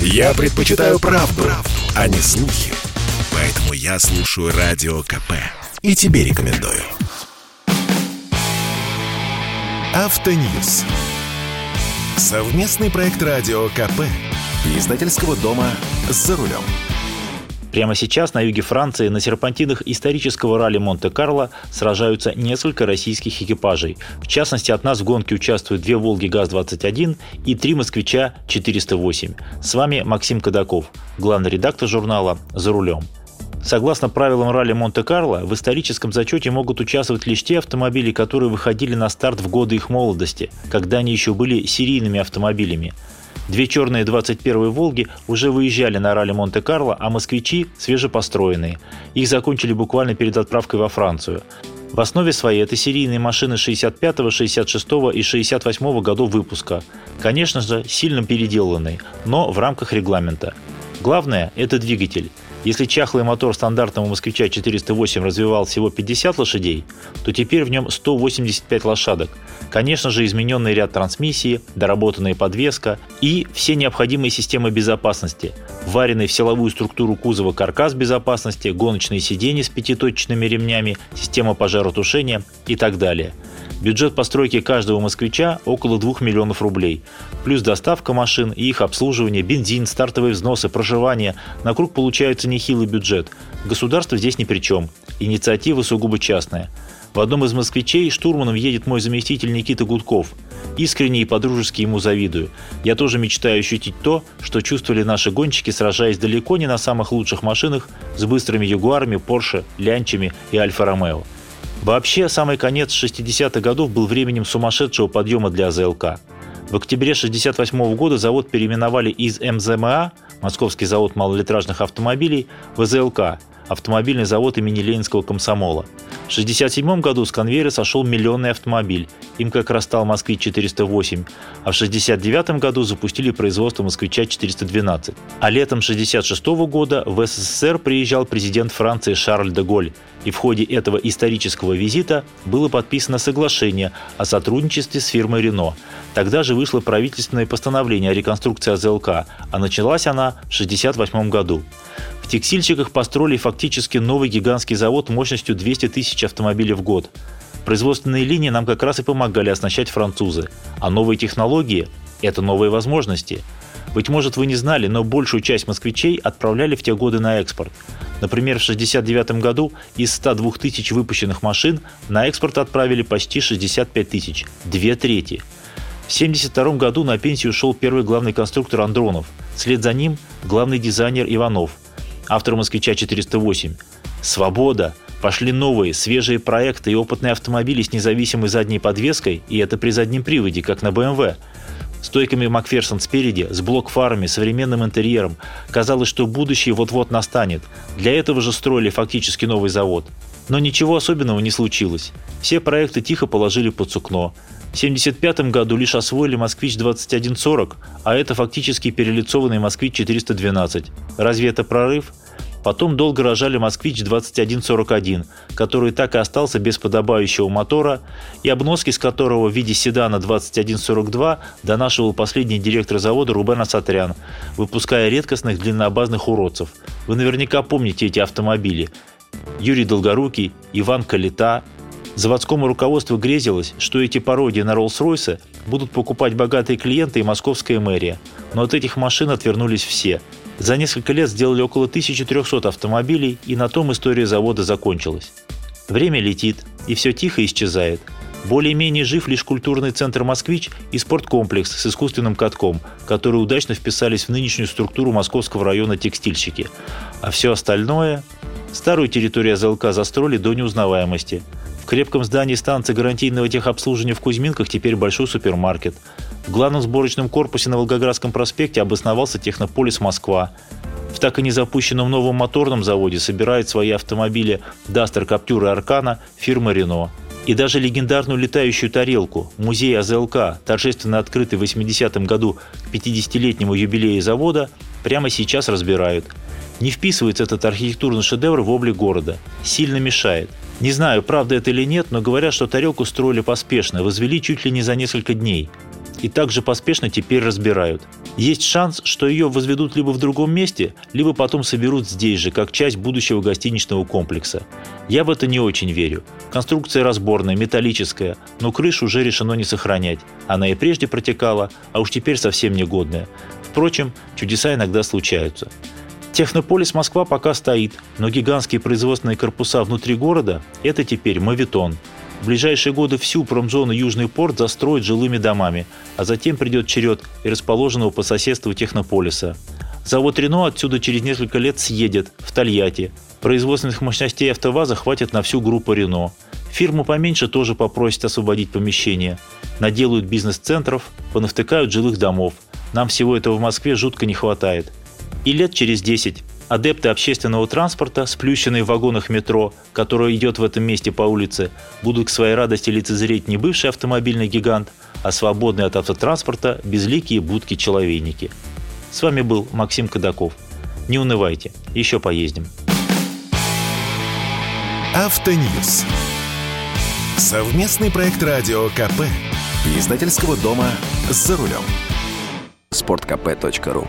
Я предпочитаю правду, правду, а не слухи. Поэтому я слушаю Радио КП. И тебе рекомендую. Автоньюз. Совместный проект Радио КП. Издательского дома «За рулем». Прямо сейчас на юге Франции на серпантинах исторического ралли Монте-Карло сражаются несколько российских экипажей. В частности, от нас в гонке участвуют две «Волги ГАЗ-21» и три «Москвича 408». С вами Максим Кадаков, главный редактор журнала «За рулем». Согласно правилам ралли Монте-Карло, в историческом зачете могут участвовать лишь те автомобили, которые выходили на старт в годы их молодости, когда они еще были серийными автомобилями. Две черные 21 «Волги» уже выезжали на ралли Монте-Карло, а «Москвичи» свежепостроенные. Их закончили буквально перед отправкой во Францию. В основе своей это серийные машины 65, 66 и 68 годов выпуска. Конечно же, сильно переделанные, но в рамках регламента. Главное – это двигатель. Если чахлый мотор стандартного «Москвича 408» развивал всего 50 лошадей, то теперь в нем 185 лошадок. Конечно же, измененный ряд трансмиссии, доработанная подвеска и все необходимые системы безопасности, вареный в силовую структуру кузова каркас безопасности, гоночные сиденья с пятиточечными ремнями, система пожаротушения и так далее – Бюджет постройки каждого москвича около 2 миллионов рублей. Плюс доставка машин и их обслуживание, бензин, стартовые взносы, проживание. На круг получается нехилый бюджет. Государство здесь ни при чем. Инициатива сугубо частная. В одном из москвичей штурманом едет мой заместитель Никита Гудков. Искренне и подружески ему завидую. Я тоже мечтаю ощутить то, что чувствовали наши гонщики, сражаясь далеко не на самых лучших машинах с быстрыми Ягуарами, Порше, Лянчами и Альфа-Ромео. Вообще, самый конец 60-х годов был временем сумасшедшего подъема для АЗЛК. В октябре 1968 года завод переименовали из МЗМА, Московский завод малолитражных автомобилей, в АЗЛК, автомобильный завод имени Ленинского комсомола. В 1967 году с конвейера сошел миллионный автомобиль, им как раз стал «Москвич-408», а в 1969 году запустили производство «Москвича-412». А летом 1966 года в СССР приезжал президент Франции Шарль де Голль, и в ходе этого исторического визита было подписано соглашение о сотрудничестве с фирмой «Рено». Тогда же вышло правительственное постановление о реконструкции АЗЛК, а началась она в 1968 году. В текстильщиках построили фактически новый гигантский завод мощностью 200 тысяч автомобилей в год. Производственные линии нам как раз и помогали оснащать французы. А новые технологии – это новые возможности. Быть может, вы не знали, но большую часть москвичей отправляли в те годы на экспорт. Например, в 1969 году из 102 тысяч выпущенных машин на экспорт отправили почти 65 тысяч – две трети. В 1972 году на пенсию ушел первый главный конструктор Андронов. Вслед за ним – главный дизайнер Иванов – автор «Москвича 408». «Свобода!» Пошли новые, свежие проекты и опытные автомобили с независимой задней подвеской, и это при заднем приводе, как на BMW. Стойками Макферсон спереди, с блок-фарами, современным интерьером. Казалось, что будущее вот-вот настанет. Для этого же строили фактически новый завод. Но ничего особенного не случилось. Все проекты тихо положили под сукно. В 1975 году лишь освоили «Москвич-2140», а это фактически перелицованный «Москвич-412». Разве это прорыв? Потом долго рожали «Москвич-2141», который так и остался без подобающего мотора, и обноски с которого в виде седана 2142 донашивал последний директор завода Рубен Асатрян, выпуская редкостных длиннообазных уродцев. Вы наверняка помните эти автомобили. Юрий Долгорукий, Иван Калита, Заводскому руководству грезилось, что эти пародии на Роллс-Ройсы будут покупать богатые клиенты и московская мэрия. Но от этих машин отвернулись все. За несколько лет сделали около 1300 автомобилей, и на том история завода закончилась. Время летит, и все тихо исчезает. Более-менее жив лишь культурный центр «Москвич» и спорткомплекс с искусственным катком, которые удачно вписались в нынешнюю структуру московского района текстильщики. А все остальное... Старую территорию ЗЛК застроили до неузнаваемости – в крепком здании станции гарантийного техобслуживания в Кузьминках теперь большой супермаркет. В главном сборочном корпусе на Волгоградском проспекте обосновался Технополис Москва. В так и не запущенном новом моторном заводе собирают свои автомобили Duster, Captur и Аркана фирма Renault. И даже легендарную летающую тарелку, музей АЗЛК, торжественно открытый в 80-м году к 50-летнему юбилею завода, прямо сейчас разбирают. Не вписывается этот архитектурный шедевр в облик города. Сильно мешает – не знаю, правда это или нет, но говорят, что тарелку строили поспешно, возвели чуть ли не за несколько дней. И также поспешно теперь разбирают. Есть шанс, что ее возведут либо в другом месте, либо потом соберут здесь же, как часть будущего гостиничного комплекса. Я в это не очень верю. Конструкция разборная, металлическая, но крышу уже решено не сохранять. Она и прежде протекала, а уж теперь совсем негодная. Впрочем, чудеса иногда случаются. Технополис Москва пока стоит, но гигантские производственные корпуса внутри города – это теперь мавитон – в ближайшие годы всю промзону Южный порт застроят жилыми домами, а затем придет черед и расположенного по соседству технополиса. Завод Рено отсюда через несколько лет съедет, в Тольятти. Производственных мощностей АвтоВАЗа хватит на всю группу Рено. Фирму поменьше тоже попросят освободить помещение. Наделают бизнес-центров, понавтыкают жилых домов. Нам всего этого в Москве жутко не хватает. И лет через 10 Адепты общественного транспорта, сплющенные в вагонах метро, которое идет в этом месте по улице, будут к своей радости лицезреть не бывший автомобильный гигант, а свободные от автотранспорта безликие будки-человейники. С вами был Максим Кадаков. Не унывайте, еще поездим. Автоньюз. Совместный проект радио КП. Издательского дома «За рулем». Спорткп.ру